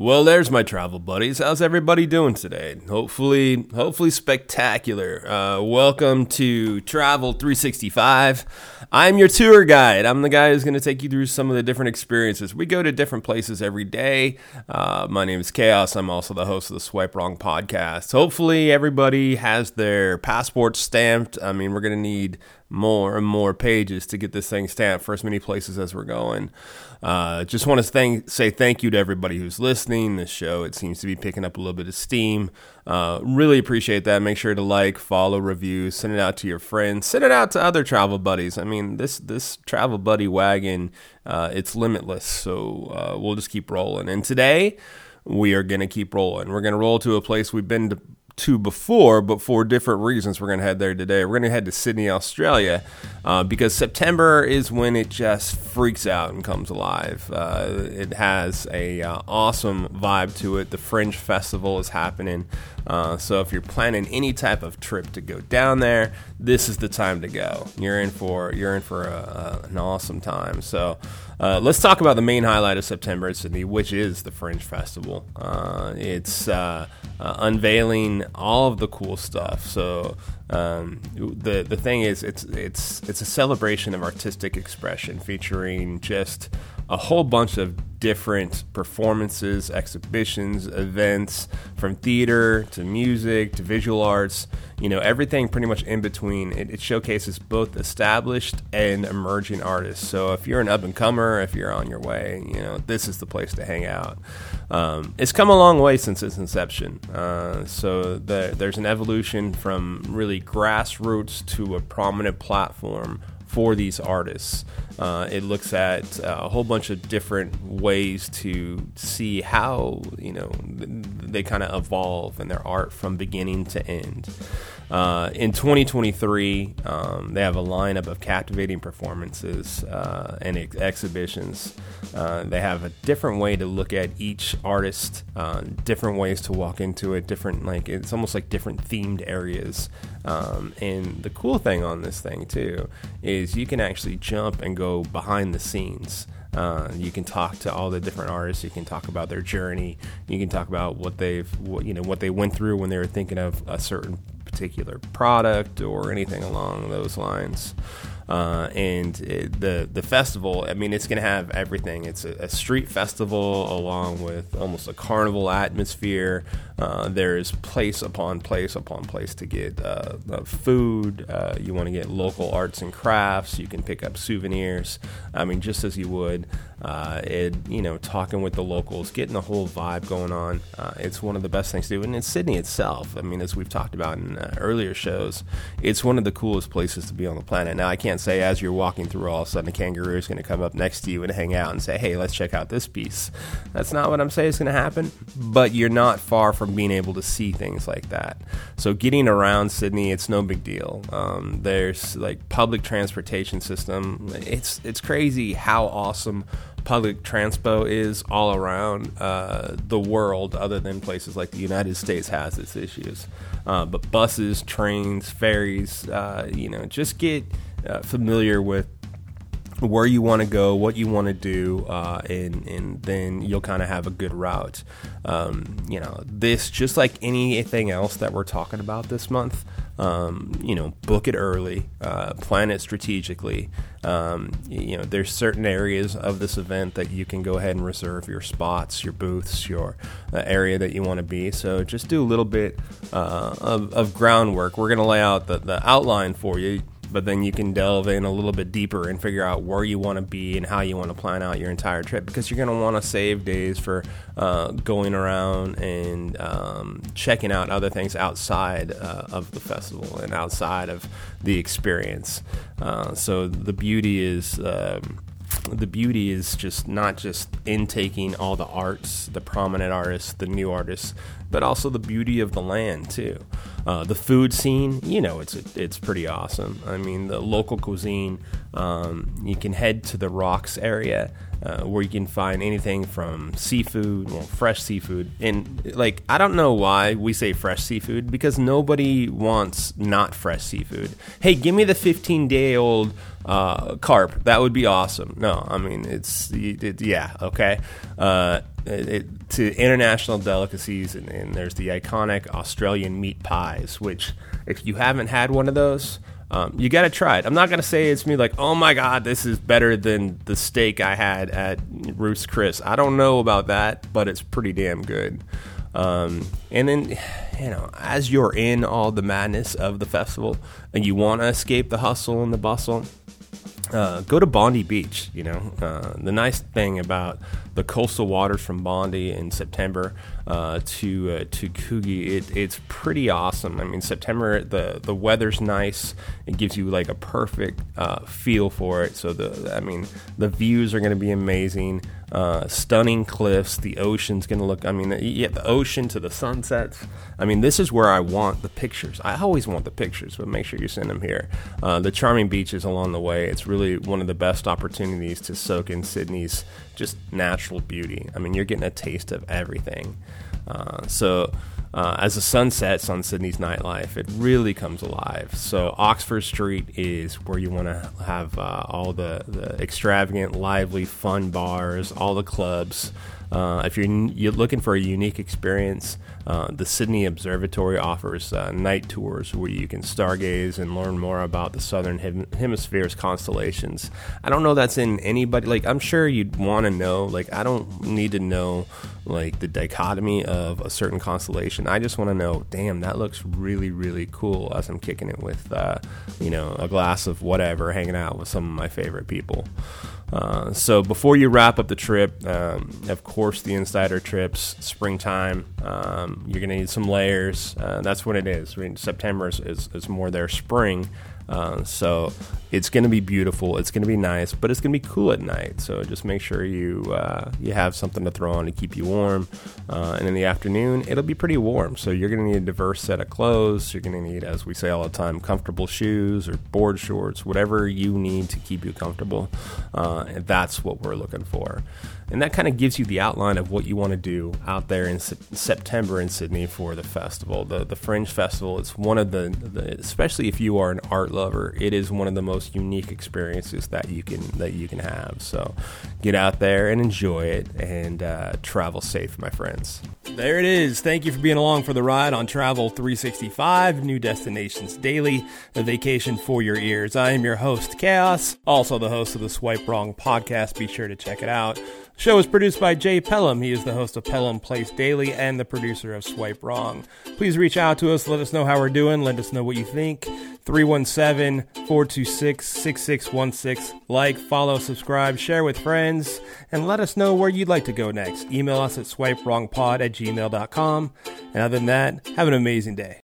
Well, there's my travel buddies. How's everybody doing today? Hopefully, hopefully spectacular. Uh, welcome to Travel 365. I'm your tour guide. I'm the guy who's going to take you through some of the different experiences. We go to different places every day. Uh, my name is Chaos. I'm also the host of the Swipe Wrong podcast. Hopefully, everybody has their passport stamped. I mean, we're going to need more and more pages to get this thing stamped for as many places as we're going. Uh, just want to thank, say thank you to everybody who's listening. This show it seems to be picking up a little bit of steam. Uh, really appreciate that. Make sure to like, follow, review, send it out to your friends, send it out to other travel buddies. I mean, this this travel buddy wagon, uh, it's limitless. So uh, we'll just keep rolling. And today we are gonna keep rolling. We're gonna roll to a place we've been to to before, but for different reasons, we're going to head there today. We're going to head to Sydney, Australia, uh, because September is when it just freaks out and comes alive. Uh, it has a uh, awesome vibe to it. The Fringe Festival is happening, uh, so if you're planning any type of trip to go down there, this is the time to go. You're in for you're in for a, a, an awesome time. So. Uh, let's talk about the main highlight of September in Sydney, which is the Fringe Festival. Uh, it's uh, uh, unveiling all of the cool stuff. So um, the the thing is, it's it's it's a celebration of artistic expression, featuring just a whole bunch of different performances, exhibitions, events, from theater to music to visual arts. You know, everything pretty much in between. It, it showcases both established and emerging artists. So if you're an up and comer, if you're on your way, you know, this is the place to hang out. Um, it's come a long way since its inception. Uh, so the, there's an evolution from really grassroots to a prominent platform for these artists. Uh, it looks at uh, a whole bunch of different ways to see how you know they kind of evolve in their art from beginning to end. Uh, in 2023, um, they have a lineup of captivating performances uh, and ex- exhibitions. Uh, they have a different way to look at each artist, uh, different ways to walk into it, different like it's almost like different themed areas. Um, and the cool thing on this thing too is you can actually jump and go behind the scenes. Uh, you can talk to all the different artists. You can talk about their journey. You can talk about what they've, what, you know, what they went through when they were thinking of a certain particular product or anything along those lines. Uh, and it, the the festival, I mean, it's going to have everything. It's a, a, street festival along with almost a carnival atmosphere. Uh, there's place upon place upon place to get uh, food. Uh, you want to get local arts and crafts. You can pick up souvenirs. I mean, just as you would. Uh, it, you know, talking with the locals, getting the whole vibe going on. Uh, it's one of the best things to do. And in Sydney itself, I mean, as we've talked about in earlier shows, it's one of the coolest places to be on the planet. Now, I can't can't say as you're walking through, all of a sudden a kangaroo is going to come up next to you and hang out and say, hey, let's check out this piece. That's not what I'm saying is going to happen, but you're not far from being able to see things like that. So getting around Sydney, it's no big deal. Um, there's like public transportation system. It's it's crazy how awesome public transpo is all around uh, the world, other than places like the United States has its issues. Uh, but buses, trains, ferries, uh, you know, just get uh, familiar with where you want to go, what you want to do, uh, and and then you'll kind of have a good route. Um, you know, this just like anything else that we're talking about this month. Um, you know, book it early, uh, plan it strategically. Um, you know, there's certain areas of this event that you can go ahead and reserve your spots, your booths, your uh, area that you want to be. So just do a little bit uh, of, of groundwork. We're going to lay out the, the outline for you but then you can delve in a little bit deeper and figure out where you want to be and how you want to plan out your entire trip because you're going to want to save days for uh, going around and um, checking out other things outside uh, of the festival and outside of the experience. Uh, so the beauty is. Um, the beauty is just not just in taking all the arts, the prominent artists, the new artists, but also the beauty of the land too. Uh, the food scene, you know, it's it's pretty awesome. I mean, the local cuisine. Um, you can head to the Rocks area. Uh, where you can find anything from seafood, fresh seafood, and like I don't know why we say fresh seafood because nobody wants not fresh seafood. Hey, give me the 15 day old uh, carp. That would be awesome. No, I mean it's it, yeah okay. Uh, it, to international delicacies, and, and there's the iconic Australian meat pies, which if you haven't had one of those um, you got to try it. I'm not going to say it's me like, oh my God, this is better than the steak I had at Ruth's Chris. I don't know about that, but it's pretty damn good. Um, and then, you know, as you're in all the madness of the festival and you want to escape the hustle and the bustle, uh, go to Bondi Beach. You know, uh, the nice thing about the coastal waters from Bondi in September uh, to uh, to Coogee, it, it's pretty awesome. I mean, September the the weather's nice. It gives you like a perfect uh, feel for it. So the I mean, the views are going to be amazing. Uh, stunning cliffs. The ocean's going to look. I mean, yeah, the ocean to the sunsets. I mean, this is where I want the pictures. I always want the pictures, but make sure you send them here. Uh, the charming beaches along the way. It's really one of the best opportunities to soak in Sydney's just natural beauty. I mean, you're getting a taste of everything. Uh, so uh, as the sun sets on Sydney's nightlife, it really comes alive. So Oxford Street is where you want to have uh, all the, the extravagant, lively, fun bars, all the clubs. Uh, if you're, you're looking for a unique experience, uh, the Sydney Observatory offers uh, night tours where you can stargaze and learn more about the southern hem- hemisphere's constellations. I don't know that's in anybody like I'm sure you'd want to know. Like I don't need to know like the dichotomy of a certain constellation. I just want to know, damn, that looks really really cool as I'm kicking it with uh, you know a glass of whatever, hanging out with some of my favorite people. Uh, so before you wrap up the trip, um, of course, the insider trips, springtime, um, you're going to need some layers. Uh, that's what it is. I mean, September is, is, is more their spring. Uh, so it's going to be beautiful. It's going to be nice, but it's going to be cool at night. So just make sure you uh, you have something to throw on to keep you warm. Uh, and in the afternoon, it'll be pretty warm. So you're going to need a diverse set of clothes. You're going to need, as we say all the time, comfortable shoes or board shorts, whatever you need to keep you comfortable. Uh, and that's what we're looking for. And that kind of gives you the outline of what you want to do out there in September in Sydney for the festival, the the Fringe Festival. It's one of the, the, especially if you are an art lover, it is one of the most unique experiences that you can that you can have. So get out there and enjoy it, and uh, travel safe, my friends. There it is. Thank you for being along for the ride on Travel 365, New Destinations Daily, a vacation for your ears. I am your host, Chaos, also the host of the Swipe Wrong podcast. Be sure to check it out. Show is produced by Jay Pelham. He is the host of Pelham Place Daily and the producer of Swipe Wrong. Please reach out to us. Let us know how we're doing. Let us know what you think. 317 426 6616. Like, follow, subscribe, share with friends, and let us know where you'd like to go next. Email us at swipewrongpod at gmail.com. And other than that, have an amazing day.